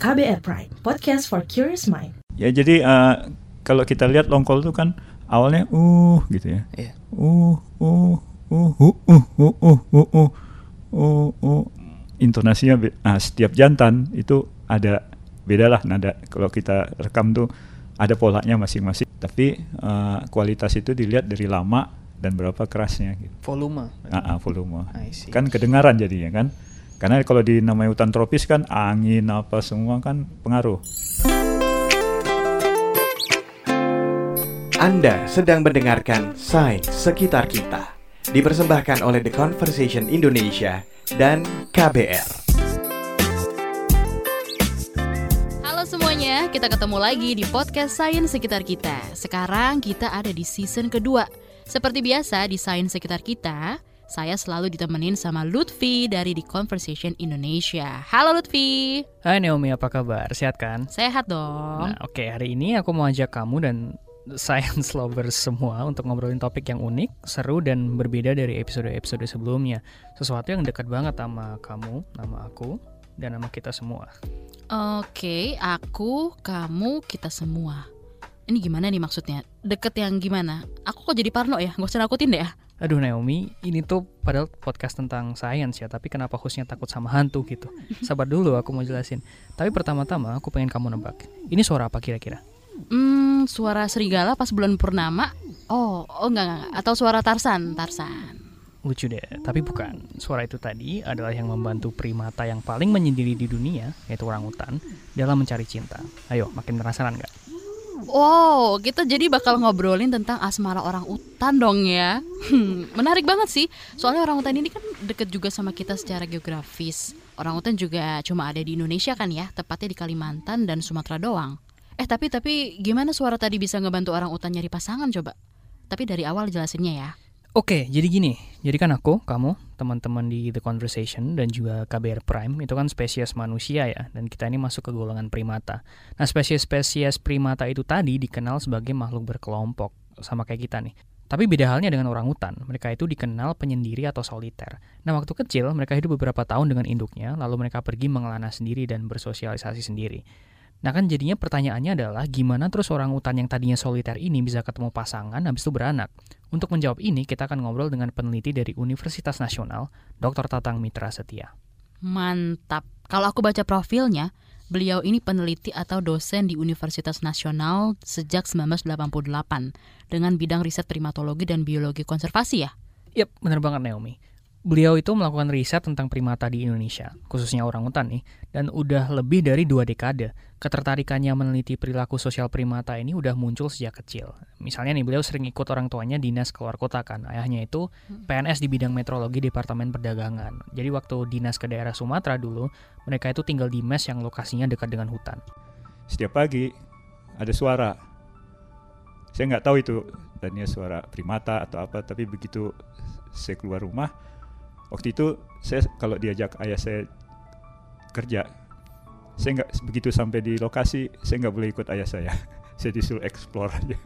KBR Prime, podcast for curious mind. Ya jadi uh, kalau kita lihat longkol itu kan awalnya uh gitu ya. Iya. Uh uh uh uh uh uh uh uh uh uh uh intonasinya be- ah, setiap jantan itu ada beda lah nada kalau kita rekam tuh ada polanya masing-masing tapi uh, kualitas itu dilihat dari lama dan berapa kerasnya gitu. Volume. Ah, ah, volume. I see. Kan kedengaran jadinya kan. Karena kalau di namanya hutan tropis kan angin apa semua kan pengaruh. Anda sedang mendengarkan Sains Sekitar Kita. Dipersembahkan oleh The Conversation Indonesia dan KBR. Halo semuanya, kita ketemu lagi di podcast Sains Sekitar Kita. Sekarang kita ada di season kedua. Seperti biasa di Sains Sekitar Kita, saya selalu ditemenin sama Lutfi dari The Conversation Indonesia. Halo Lutfi. Hai Naomi, apa kabar? Sehat kan? Sehat dong. Nah, oke, hari ini aku mau ajak kamu dan science lovers semua untuk ngobrolin topik yang unik, seru, dan berbeda dari episode-episode sebelumnya. Sesuatu yang dekat banget sama kamu, nama aku, dan nama kita semua. Oke, aku, kamu, kita semua. Ini gimana nih maksudnya? Deket yang gimana? Aku kok jadi parno ya? Gak usah nakutin deh ya. Aduh Naomi, ini tuh padahal podcast tentang sains ya, tapi kenapa hostnya takut sama hantu gitu? Sabar dulu, aku mau jelasin. Tapi pertama-tama aku pengen kamu nebak. Ini suara apa kira-kira? Hmm, suara serigala pas bulan purnama. Oh, oh enggak, enggak, enggak. Atau suara Tarsan, Tarsan. Lucu deh, tapi bukan. Suara itu tadi adalah yang membantu primata yang paling menyendiri di dunia, yaitu orangutan, dalam mencari cinta. Ayo, makin penasaran nggak? Wow, kita jadi bakal ngobrolin tentang asmara orang utan dong ya. Hmm, menarik banget sih. Soalnya orang utan ini kan deket juga sama kita secara geografis. Orang utan juga cuma ada di Indonesia kan ya, tepatnya di Kalimantan dan Sumatera doang. Eh tapi tapi gimana suara tadi bisa ngebantu orang utan nyari pasangan coba? Tapi dari awal jelasinnya ya. Oke, jadi gini. Jadi kan aku, kamu, teman-teman di The Conversation dan juga KBR Prime itu kan spesies manusia ya, dan kita ini masuk ke golongan primata. Nah, spesies-spesies primata itu tadi dikenal sebagai makhluk berkelompok, sama kayak kita nih. Tapi beda halnya dengan orang hutan, mereka itu dikenal penyendiri atau soliter. Nah, waktu kecil mereka hidup beberapa tahun dengan induknya, lalu mereka pergi mengelana sendiri dan bersosialisasi sendiri. Nah kan jadinya pertanyaannya adalah gimana terus orang utan yang tadinya soliter ini bisa ketemu pasangan habis itu beranak? Untuk menjawab ini kita akan ngobrol dengan peneliti dari Universitas Nasional, Dr. Tatang Mitra Setia. Mantap. Kalau aku baca profilnya, beliau ini peneliti atau dosen di Universitas Nasional sejak 1988 dengan bidang riset primatologi dan biologi konservasi ya. Yap, bener banget Naomi. Beliau itu melakukan riset tentang primata di Indonesia, khususnya orangutan nih, dan udah lebih dari dua dekade. Ketertarikannya meneliti perilaku sosial primata ini udah muncul sejak kecil. Misalnya nih, beliau sering ikut orang tuanya dinas keluar kota kan. Ayahnya itu PNS di bidang meteorologi Departemen Perdagangan. Jadi waktu dinas ke daerah Sumatera dulu, mereka itu tinggal di mes yang lokasinya dekat dengan hutan. Setiap pagi ada suara. Saya nggak tahu itu tadinya suara primata atau apa, tapi begitu saya keluar rumah, waktu itu saya kalau diajak ayah saya kerja, saya nggak begitu sampai di lokasi, saya nggak boleh ikut ayah saya. saya disuruh explore aja.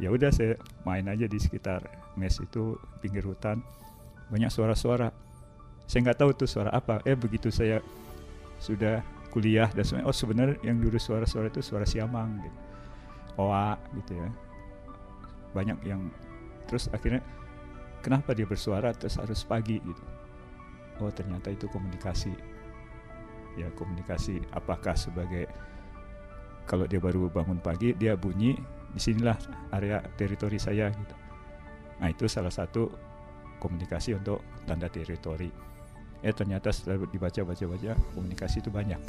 ya udah saya main aja di sekitar mes itu pinggir hutan, banyak suara-suara. Saya nggak tahu tuh suara apa. Eh begitu saya sudah kuliah dan sebenarnya oh sebenarnya yang dulu suara-suara itu suara siamang gitu. Oa gitu ya. Banyak yang terus akhirnya kenapa dia bersuara terus harus pagi gitu. Oh ternyata itu komunikasi. Ya komunikasi apakah sebagai kalau dia baru bangun pagi dia bunyi di sinilah area teritori saya gitu. Nah itu salah satu komunikasi untuk tanda teritori. Eh ternyata setelah dibaca-baca-baca komunikasi itu banyak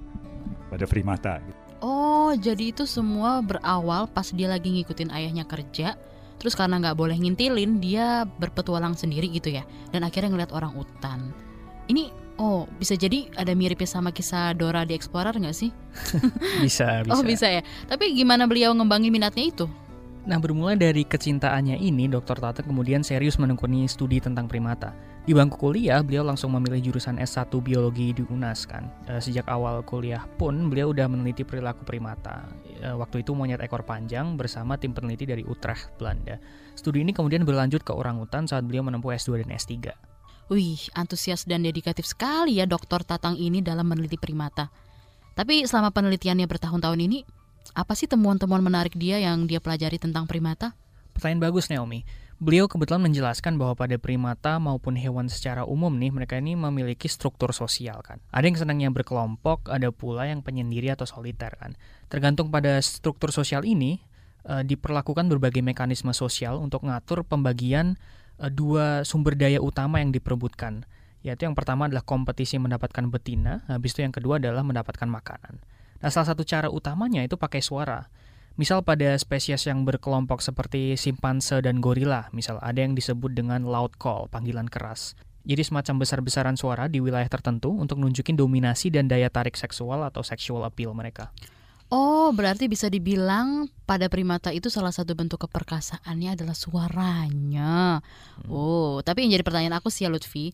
pada primata. Gitu. Oh, jadi itu semua berawal pas dia lagi ngikutin ayahnya kerja. Terus karena nggak boleh ngintilin, dia berpetualang sendiri gitu ya. Dan akhirnya ngeliat orang utan. Ini, oh bisa jadi ada miripnya sama kisah Dora di Explorer nggak sih? Bisa, bisa. Oh bisa ya. Tapi gimana beliau ngembangin minatnya itu? Nah, bermula dari kecintaannya ini, Dr. Tata kemudian serius menekuni studi tentang primata. Di bangku kuliah, beliau langsung memilih jurusan S1 Biologi di UNAS kan. E, sejak awal kuliah pun, beliau udah meneliti perilaku primata. E, waktu itu monyet ekor panjang bersama tim peneliti dari Utrecht, Belanda. Studi ini kemudian berlanjut ke orangutan saat beliau menempuh S2 dan S3. Wih, antusias dan dedikatif sekali ya Dr. Tatang ini dalam meneliti primata. Tapi selama penelitiannya bertahun-tahun ini, apa sih temuan-temuan menarik dia yang dia pelajari tentang primata? Pertanyaan bagus Naomi. Beliau kebetulan menjelaskan bahwa pada primata maupun hewan secara umum nih mereka ini memiliki struktur sosial kan. Ada yang senangnya berkelompok, ada pula yang penyendiri atau soliter kan. Tergantung pada struktur sosial ini uh, diperlakukan berbagai mekanisme sosial untuk ngatur pembagian uh, dua sumber daya utama yang diperebutkan. Yaitu yang pertama adalah kompetisi mendapatkan betina, habis itu yang kedua adalah mendapatkan makanan. Nah, salah satu cara utamanya itu pakai suara. Misal pada spesies yang berkelompok seperti simpanse dan gorila, misal ada yang disebut dengan loud call, panggilan keras. Jadi semacam besar-besaran suara di wilayah tertentu untuk nunjukin dominasi dan daya tarik seksual atau sexual appeal mereka. Oh, berarti bisa dibilang pada primata itu salah satu bentuk keperkasaannya adalah suaranya. Hmm. Oh, tapi yang jadi pertanyaan aku sih ya Lutfi,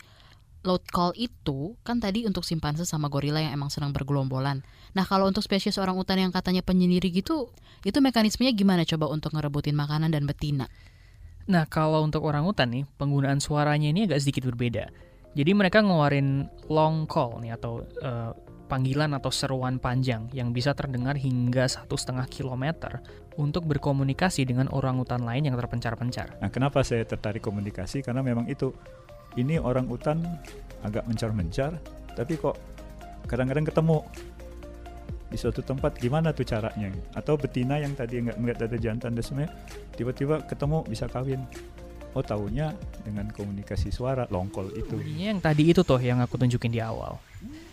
loud call itu kan tadi untuk simpanse sama gorila yang emang senang bergelombolan. Nah kalau untuk spesies orang utan yang katanya penyendiri gitu, itu mekanismenya gimana coba untuk ngerebutin makanan dan betina? Nah kalau untuk orang utan nih, penggunaan suaranya ini agak sedikit berbeda. Jadi mereka ngeluarin long call nih atau uh, panggilan atau seruan panjang yang bisa terdengar hingga satu setengah kilometer untuk berkomunikasi dengan orang utan lain yang terpencar-pencar. Nah kenapa saya tertarik komunikasi? Karena memang itu ini orang utan agak mencar-mencar tapi kok kadang-kadang ketemu di suatu tempat gimana tuh caranya? Atau betina yang tadi nggak ngeliat ada jantan dan semuanya tiba-tiba ketemu bisa kawin. Oh tahunya dengan komunikasi suara longkol itu. Bunyinya yang tadi itu tuh yang aku tunjukin di awal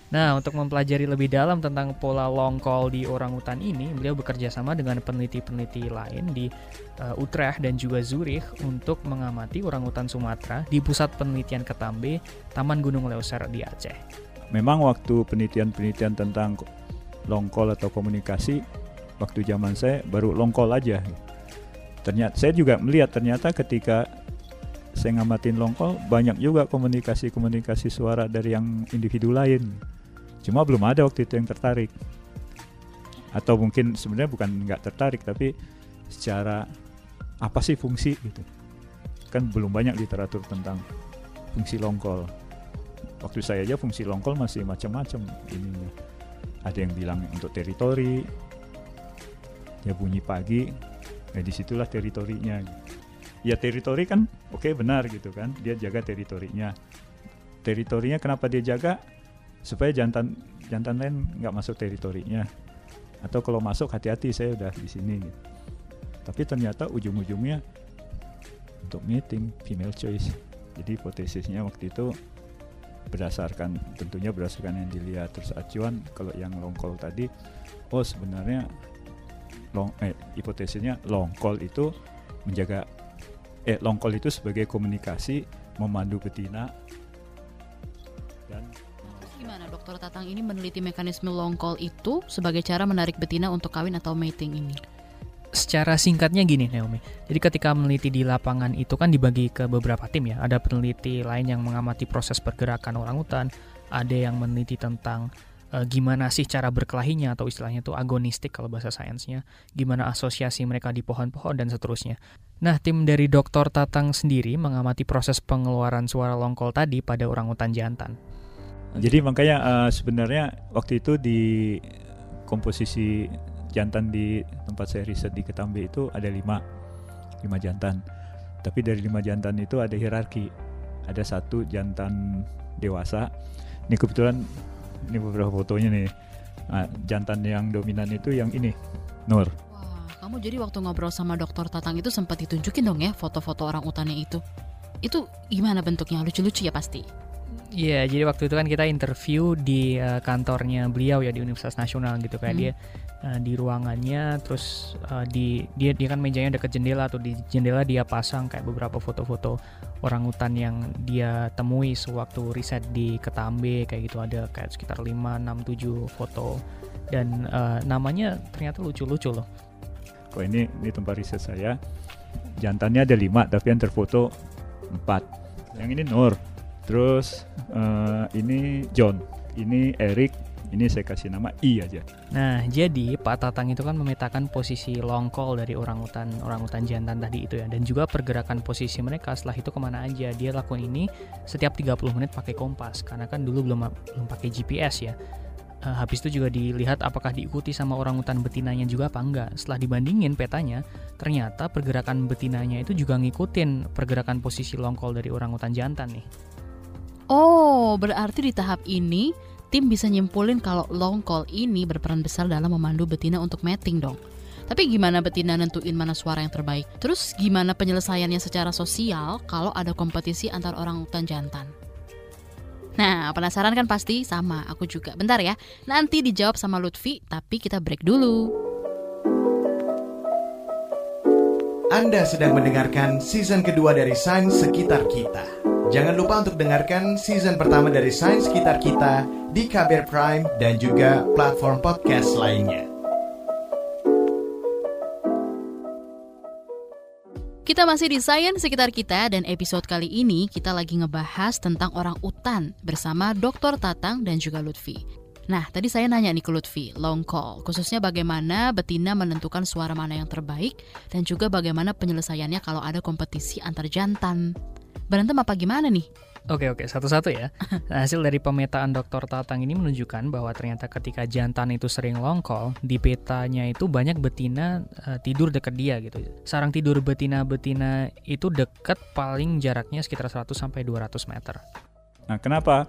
Nah, untuk mempelajari lebih dalam tentang pola long call di orang hutan ini, beliau bekerja sama dengan peneliti-peneliti lain di uh, Utrecht dan juga Zurich untuk mengamati orang hutan Sumatera di pusat penelitian Ketambe, Taman Gunung Leuser di Aceh. Memang waktu penelitian-penelitian tentang long call atau komunikasi, waktu zaman saya baru long call aja. Ternyata saya juga melihat ternyata ketika saya ngamatin long call banyak juga komunikasi-komunikasi suara dari yang individu lain Cuma belum ada waktu itu yang tertarik. Atau mungkin sebenarnya bukan nggak tertarik tapi secara apa sih fungsi gitu. Kan belum banyak literatur tentang fungsi longkol. Waktu saya aja fungsi longkol masih macam-macam ininya. Ada yang bilang untuk teritori, ya bunyi pagi, ya di situlah teritorinya. Ya teritori kan oke okay, benar gitu kan, dia jaga teritorinya. Teritorinya kenapa dia jaga? Supaya jantan jantan lain nggak masuk teritorinya. Atau kalau masuk hati-hati saya udah di sini gitu. tapi ternyata ujung-ujungnya untuk meeting female choice. Jadi hipotesisnya waktu itu berdasarkan tentunya berdasarkan yang dilihat. Terus acuan kalau yang long call tadi oh sebenarnya long eh hipotesisnya long call itu menjaga eh long call itu sebagai komunikasi memandu betina Dr. Tatang ini meneliti mekanisme long call itu sebagai cara menarik betina untuk kawin atau mating ini? Secara singkatnya gini Naomi. Jadi ketika meneliti di lapangan itu kan dibagi ke beberapa tim ya. Ada peneliti lain yang mengamati proses pergerakan orang hutan, ada yang meneliti tentang uh, gimana sih cara berkelahinya atau istilahnya itu agonistik kalau bahasa sainsnya, gimana asosiasi mereka di pohon-pohon dan seterusnya. Nah, tim dari Dr. Tatang sendiri mengamati proses pengeluaran suara longkol tadi pada orang hutan Jadi makanya uh, sebenarnya waktu itu di komposisi jantan di tempat saya riset di Ketambe itu ada lima, lima jantan. Tapi dari lima jantan itu ada hierarki. Ada satu jantan dewasa. Ini kebetulan ini beberapa fotonya nih. Nah, jantan yang dominan itu yang ini, Nur. Wah, kamu jadi waktu ngobrol sama dokter Tatang itu sempat ditunjukin dong ya foto-foto orang utannya itu. Itu gimana bentuknya? Lucu-lucu ya pasti. Iya, yeah, jadi waktu itu kan kita interview di uh, kantornya beliau ya di Universitas Nasional gitu kayak hmm. dia uh, di ruangannya, terus uh, di dia dia kan mejanya dekat jendela atau di jendela dia pasang kayak beberapa foto-foto orang hutan yang dia temui sewaktu riset di Ketambe kayak gitu ada kayak sekitar 5 6 7 foto dan uh, namanya ternyata lucu-lucu loh. Kok ini ini tempat riset saya. Jantannya ada lima tapi yang terfoto empat. Yang ini Nur, Terus uh, ini John, ini Eric, ini saya kasih nama I aja. Nah, jadi Pak Tatang itu kan memetakan posisi long call dari orang hutan orang hutan jantan tadi itu ya dan juga pergerakan posisi mereka setelah itu ke mana aja. Dia lakukan ini setiap 30 menit pakai kompas karena kan dulu belum belum pakai GPS ya. Uh, habis itu juga dilihat apakah diikuti sama orang utan betinanya juga apa enggak. Setelah dibandingin petanya, ternyata pergerakan betinanya itu juga ngikutin pergerakan posisi longkol dari orang utan jantan nih. Oh, berarti di tahap ini tim bisa nyimpulin kalau long call ini berperan besar dalam memandu betina untuk mating dong. Tapi gimana betina nentuin mana suara yang terbaik? Terus gimana penyelesaiannya secara sosial kalau ada kompetisi antar orang utan jantan? Nah, penasaran kan pasti? Sama, aku juga. Bentar ya, nanti dijawab sama Lutfi, tapi kita break dulu. Anda sedang mendengarkan season kedua dari Sains Sekitar Kita. Jangan lupa untuk dengarkan season pertama dari Sains Sekitar Kita di KBR Prime dan juga platform podcast lainnya. Kita masih di Sains sekitar kita dan episode kali ini kita lagi ngebahas tentang orang utan bersama Dr. Tatang dan juga Lutfi. Nah, tadi saya nanya nih ke Lutfi, long call, khususnya bagaimana betina menentukan suara mana yang terbaik dan juga bagaimana penyelesaiannya kalau ada kompetisi antar jantan. Berantem apa gimana nih? Oke oke satu-satu ya. Nah, hasil dari pemetaan Dr. Tatang ini menunjukkan bahwa ternyata ketika jantan itu sering longkol, di petanya itu banyak betina uh, tidur dekat dia gitu. Sarang tidur betina-betina itu dekat paling jaraknya sekitar 100 sampai 200 meter. Nah, kenapa?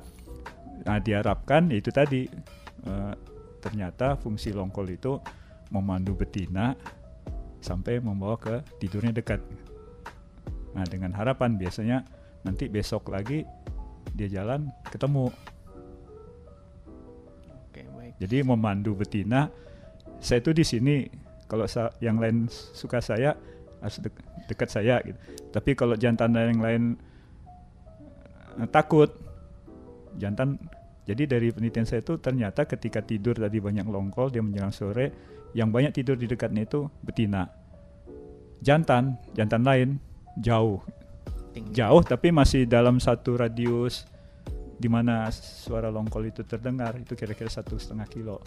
Nah, diharapkan itu tadi uh, ternyata fungsi longkol itu memandu betina sampai membawa ke tidurnya dekat. Nah, dengan harapan biasanya nanti besok lagi dia jalan ketemu Oke, baik. jadi memandu betina saya itu di sini kalau yang lain suka saya harus de dekat saya gitu tapi kalau jantan yang lain uh, takut jantan jadi dari penelitian saya itu ternyata ketika tidur tadi banyak longkol dia menjelang sore yang banyak tidur di dekatnya itu betina jantan jantan lain jauh. Jauh tapi masih dalam satu radius di mana suara longkol itu terdengar itu kira-kira satu setengah kilo.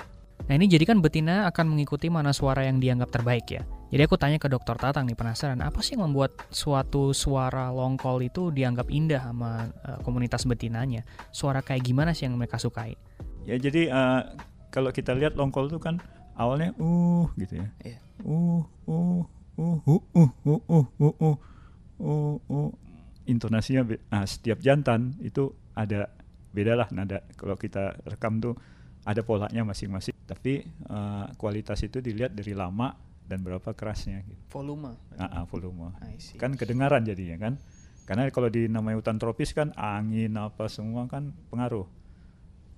Nah ini jadi kan betina akan mengikuti mana suara yang dianggap terbaik ya. Jadi aku tanya ke dokter Tatang nih penasaran apa sih yang membuat suatu suara longkol itu dianggap indah sama uh, komunitas betinanya. Suara kayak gimana sih yang mereka sukai? Ya jadi uh, kalau kita lihat longkol itu kan awalnya uh gitu ya. Yeah. Uh uh uh uh uh uh uh uh uh uh uh intonasinya nah, setiap jantan itu ada beda lah nada kalau kita rekam tuh ada polanya masing-masing tapi uh, kualitas itu dilihat dari lama dan berapa kerasnya gitu. volume. Uh, uh, volume. Kan kedengaran jadinya kan? Karena kalau di namanya hutan tropis kan angin apa semua kan pengaruh.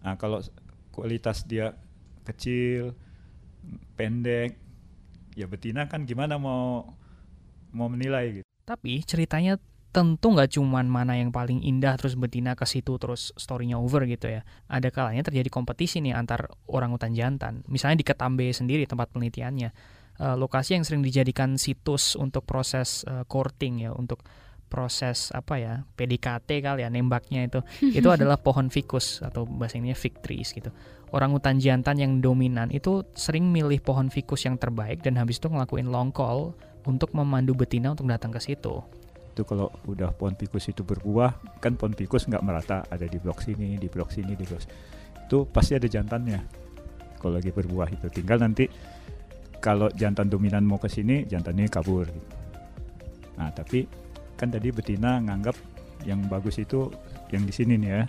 Nah kalau kualitas dia kecil pendek ya betina kan gimana mau mau menilai gitu. Tapi ceritanya tentu nggak cuman mana yang paling indah terus betina ke situ terus storynya over gitu ya. Ada kalanya terjadi kompetisi nih antar orang utan jantan. Misalnya di Ketambe sendiri tempat penelitiannya. Uh, lokasi yang sering dijadikan situs untuk proses uh, courting ya, untuk proses apa ya PDKT kali ya nembaknya itu itu adalah pohon ficus atau bahasa Inggrisnya fig trees gitu. Orang utan jantan yang dominan itu sering milih pohon ficus yang terbaik dan habis itu ngelakuin long call untuk memandu betina untuk datang ke situ itu kalau udah pohon fikus itu berbuah kan pohon fikus nggak merata ada di blok sini di blok sini di blok itu pasti ada jantannya kalau lagi berbuah itu. Tinggal nanti kalau jantan dominan mau ke sini jantannya kabur. Nah tapi kan tadi betina nganggap yang bagus itu yang di sini nih ya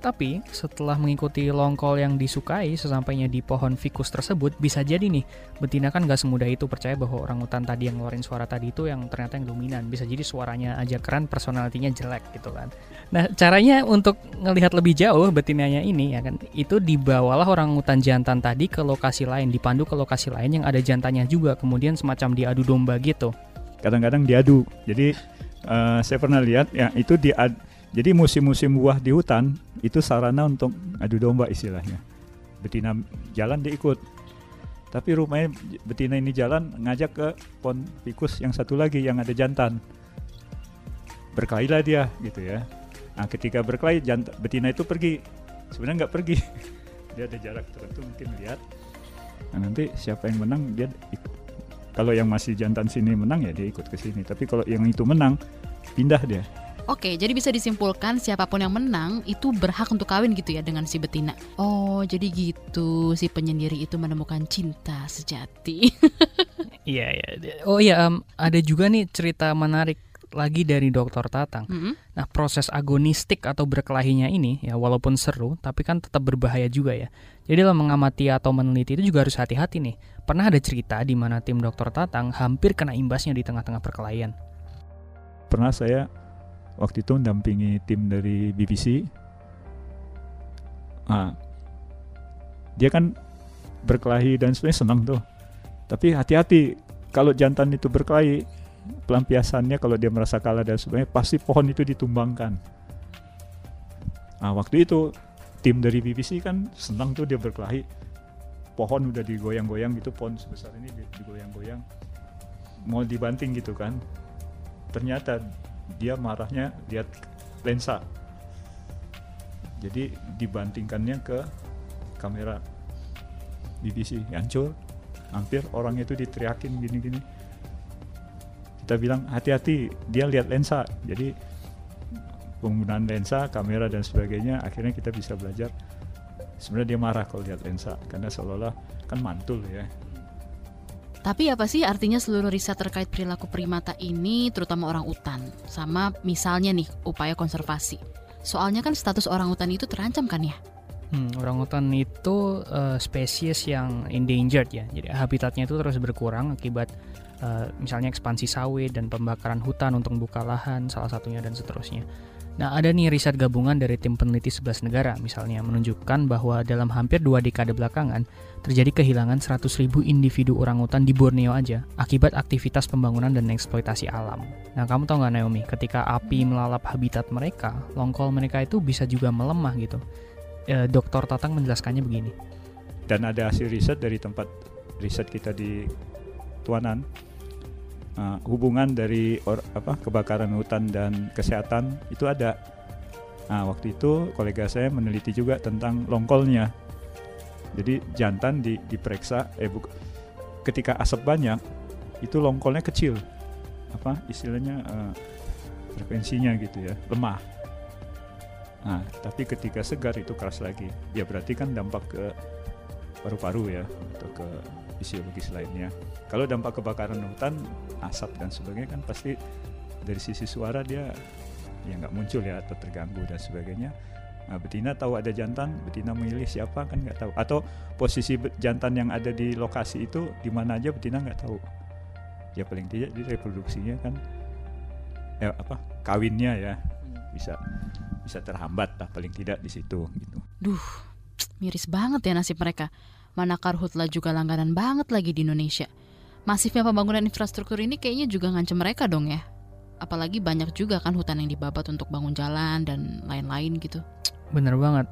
tapi setelah mengikuti longkol yang disukai sesampainya di pohon fikus tersebut, bisa jadi nih, betina kan gak semudah itu percaya bahwa orang utan tadi yang ngeluarin suara tadi itu yang ternyata yang dominan. Bisa jadi suaranya aja keren, personalitinya jelek gitu kan. Nah caranya untuk ngelihat lebih jauh betinanya ini ya kan, itu dibawalah orang utan jantan tadi ke lokasi lain, dipandu ke lokasi lain yang ada jantannya juga, kemudian semacam diadu domba gitu. Kadang-kadang diadu, jadi uh, saya pernah lihat ya itu diadu jadi musim-musim buah di hutan itu sarana untuk adu domba istilahnya. Betina jalan dia ikut. Tapi rumahnya betina ini jalan ngajak ke pon pikus yang satu lagi yang ada jantan. Berkelahilah dia gitu ya. Nah ketika berkelahi jantan, betina itu pergi. Sebenarnya nggak pergi. dia ada jarak tertentu mungkin lihat. Nah nanti siapa yang menang dia ikut. Kalau yang masih jantan sini menang ya dia ikut ke sini. Tapi kalau yang itu menang pindah dia Oke, jadi bisa disimpulkan siapa pun yang menang itu berhak untuk kawin gitu ya dengan si betina. Oh, jadi gitu si penyendiri itu menemukan cinta sejati. Iya iya. Oh iya em, ada juga nih cerita menarik lagi dari Dokter Tatang. Mm-mm. Nah proses agonistik atau berkelahinya ini ya walaupun seru tapi kan tetap berbahaya juga ya. Jadi dalam mengamati atau meneliti itu juga harus hati-hati nih. Pernah ada cerita di mana tim Dokter Tatang hampir kena imbasnya di tengah-tengah perkelahian. Pernah saya waktu itu mendampingi tim dari BBC. Ah, dia kan berkelahi dan sebenarnya senang tuh. Tapi hati-hati kalau jantan itu berkelahi, pelampiasannya kalau dia merasa kalah dan sebagainya pasti pohon itu ditumbangkan. Nah, waktu itu tim dari BBC kan senang tuh dia berkelahi. Pohon udah digoyang-goyang gitu, pohon sebesar ini di- digoyang-goyang. Mau dibanting gitu kan. Ternyata dia marahnya lihat lensa. Jadi dibantingkannya ke kamera. BBC hancur hampir orang itu diteriakin gini-gini. Kita bilang hati-hati dia lihat lensa. Jadi penggunaan lensa kamera dan sebagainya akhirnya kita bisa belajar sebenarnya dia marah kalau lihat lensa. Karena seolah-olah kan mantul ya Tapi apa sih artinya seluruh riset terkait perilaku primata ini terutama orang utan sama misalnya nih upaya konservasi. Soalnya kan status orang utan itu terancam kan ya? Hmm, orangutan itu eh, spesies yang endangered ya. Jadi habitatnya itu terus berkurang akibat eh, misalnya ekspansi sawit dan pembakaran hutan untuk membuka lahan salah satunya dan seterusnya. Nah, ada nih riset gabungan dari tim peneliti 11 negara misalnya menunjukkan bahwa dalam hampir dua dekade belakangan terjadi kehilangan 100.000 individu orangutan di Borneo aja akibat aktivitas pembangunan dan eksploitasi alam. Nah, kamu tahu nggak Naomi, ketika api melalap habitat mereka, longkol mereka itu bisa juga melemah gitu. Eh, Dr. Tatang menjelaskannya begini. dan ada hasil riset dari tempat riset kita di Tuanan uh, hubungan dari or- apa kebakaran hutan dan kesehatan itu ada. Nah, waktu itu kolega saya meneliti juga tentang longkolnya. Jadi jantan di, diperiksa, eh buk- ketika asap banyak itu longkolnya kecil, apa istilahnya uh, frekuensinya gitu ya, lemah. Nah, tapi ketika segar itu keras lagi. Ya berarti kan dampak ke paru-paru ya atau ke fisiologis lainnya. Kalau dampak kebakaran hutan, asap dan sebagainya kan pasti dari sisi suara dia ya nggak muncul ya atau terganggu dan sebagainya. Nah, betina tahu ada jantan, betina memilih siapa kan nggak tahu. Atau posisi jantan yang ada di lokasi itu di mana aja betina nggak tahu. Ya paling tidak di reproduksinya kan, eh apa kawinnya ya bisa bisa terhambat lah paling tidak di situ gitu. Duh, miris banget ya nasib mereka. Mana karhutla juga langganan banget lagi di Indonesia. Masifnya pembangunan infrastruktur ini kayaknya juga ngancem mereka dong ya. Apalagi banyak juga kan hutan yang dibabat untuk bangun jalan dan lain-lain gitu. Bener banget.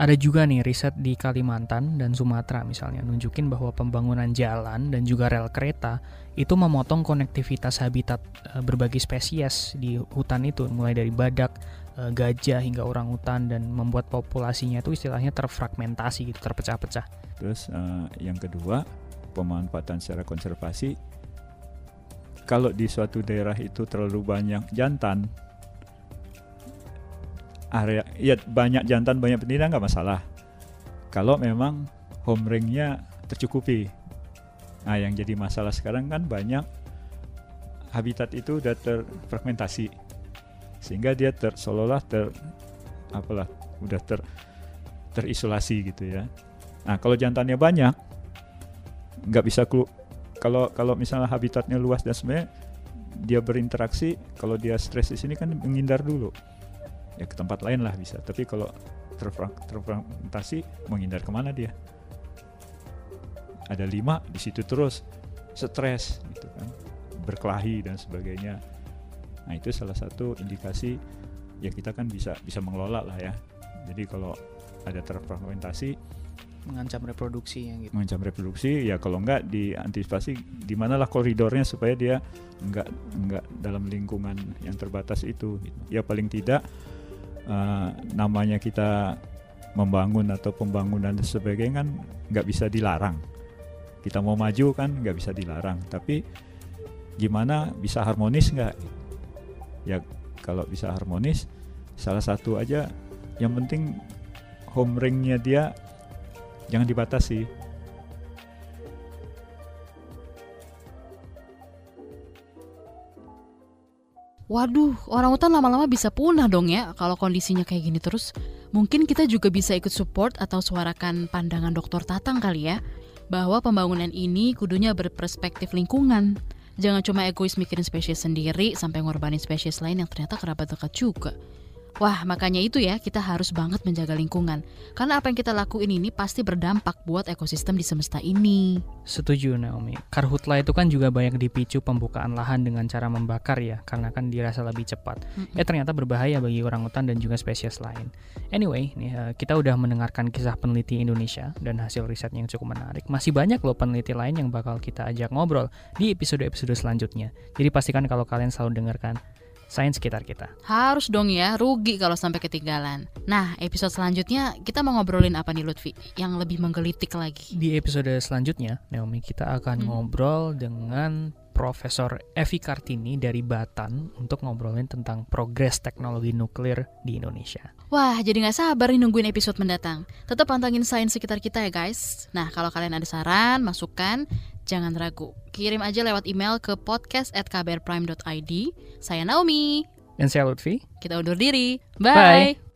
Ada juga nih riset di Kalimantan dan Sumatera misalnya nunjukin bahwa pembangunan jalan dan juga rel kereta itu memotong konektivitas habitat eh, berbagai spesies di hutan itu mulai dari badak, eh, gajah hingga orang hutan dan membuat populasinya itu istilahnya terfragmentasi gitu, terpecah-pecah. Terus eh, yang kedua pemanfaatan secara konservasi. Kalau di suatu daerah itu terlalu banyak jantan, area ya banyak jantan banyak betina nggak masalah. Kalau memang home ringnya tercukupi. Nah yang jadi masalah sekarang kan banyak habitat itu udah terfragmentasi sehingga dia ter seolah ter apalah udah ter terisolasi gitu ya. Nah kalau jantannya banyak nggak bisa kelu kalau kalau misalnya habitatnya luas dan sebenarnya dia berinteraksi kalau dia stres di sini kan menghindar dulu. Ya ke tempat lain lah bisa. Tapi kalau terfrag- terfragmentasi menghindar ke mana dia? Ada lima di situ terus stres gitu kan. Berkelahi dan sebagainya nah itu salah satu indikasi ya kita kan bisa bisa mengelola lah ya jadi kalau ada terfragmentasi Mengancam reproduksi yang gitu. mengancam reproduksi ya kalau enggak diantisipasi di manalah koridornya supaya dia enggak enggak dalam lingkungan yang terbatas itu gitu. ya paling tidak eh, namanya kita membangun atau pembangunan dan sebagainya kan nggak bisa dilarang kita mau maju kan nggak bisa dilarang tapi gimana bisa harmonis nggak ya kalau bisa harmonis salah satu aja yang penting home ringnya dia jangan dibatasi Waduh, orang hutan lama-lama bisa punah dong ya kalau kondisinya kayak gini terus. Mungkin kita juga bisa ikut support atau suarakan pandangan dokter Tatang kali ya. Bahwa pembangunan ini kudunya berperspektif lingkungan. Jangan cuma egois mikirin spesies sendiri sampai ngorbanin spesies lain yang ternyata kerabat dekat juga. Wah, makanya itu ya, kita harus banget menjaga lingkungan. Karena apa yang kita lakuin ini pasti berdampak buat ekosistem di semesta ini. Setuju Naomi. Karhutla itu kan juga banyak dipicu pembukaan lahan dengan cara membakar ya, karena kan dirasa lebih cepat. Mm-mm. Ya ternyata berbahaya bagi orangutan dan juga spesies lain. Anyway, nih eh, kita udah mendengarkan kisah peneliti Indonesia dan hasil riset yang cukup menarik. Masih banyak loh peneliti lain yang bakal kita ajak ngobrol di episode-episode selanjutnya. Jadi pastikan kalau kalian selalu dengarkan sains sekitar kita. Harus dong ya, rugi kalau sampai ketinggalan. Nah, episode selanjutnya kita mau ngobrolin apa nih Lutfi? Yang lebih menggelitik lagi. Di episode selanjutnya, Naomi, kita akan Hmm. ngobrol dengan Profesor Evi Kartini dari Batan untuk ngobrolin tentang progres teknologi nuklir di Indonesia. Wah, jadi nggak sabar nih nungguin episode mendatang. Tetap pantangin sains sekitar kita ya guys. Nah, kalau kalian ada saran, masukan, jangan ragu. Kirim aja lewat email ke podcast@kbrprime.id. Saya Naomi. Dan saya Lutfi, Kita undur diri. Bye. Bye.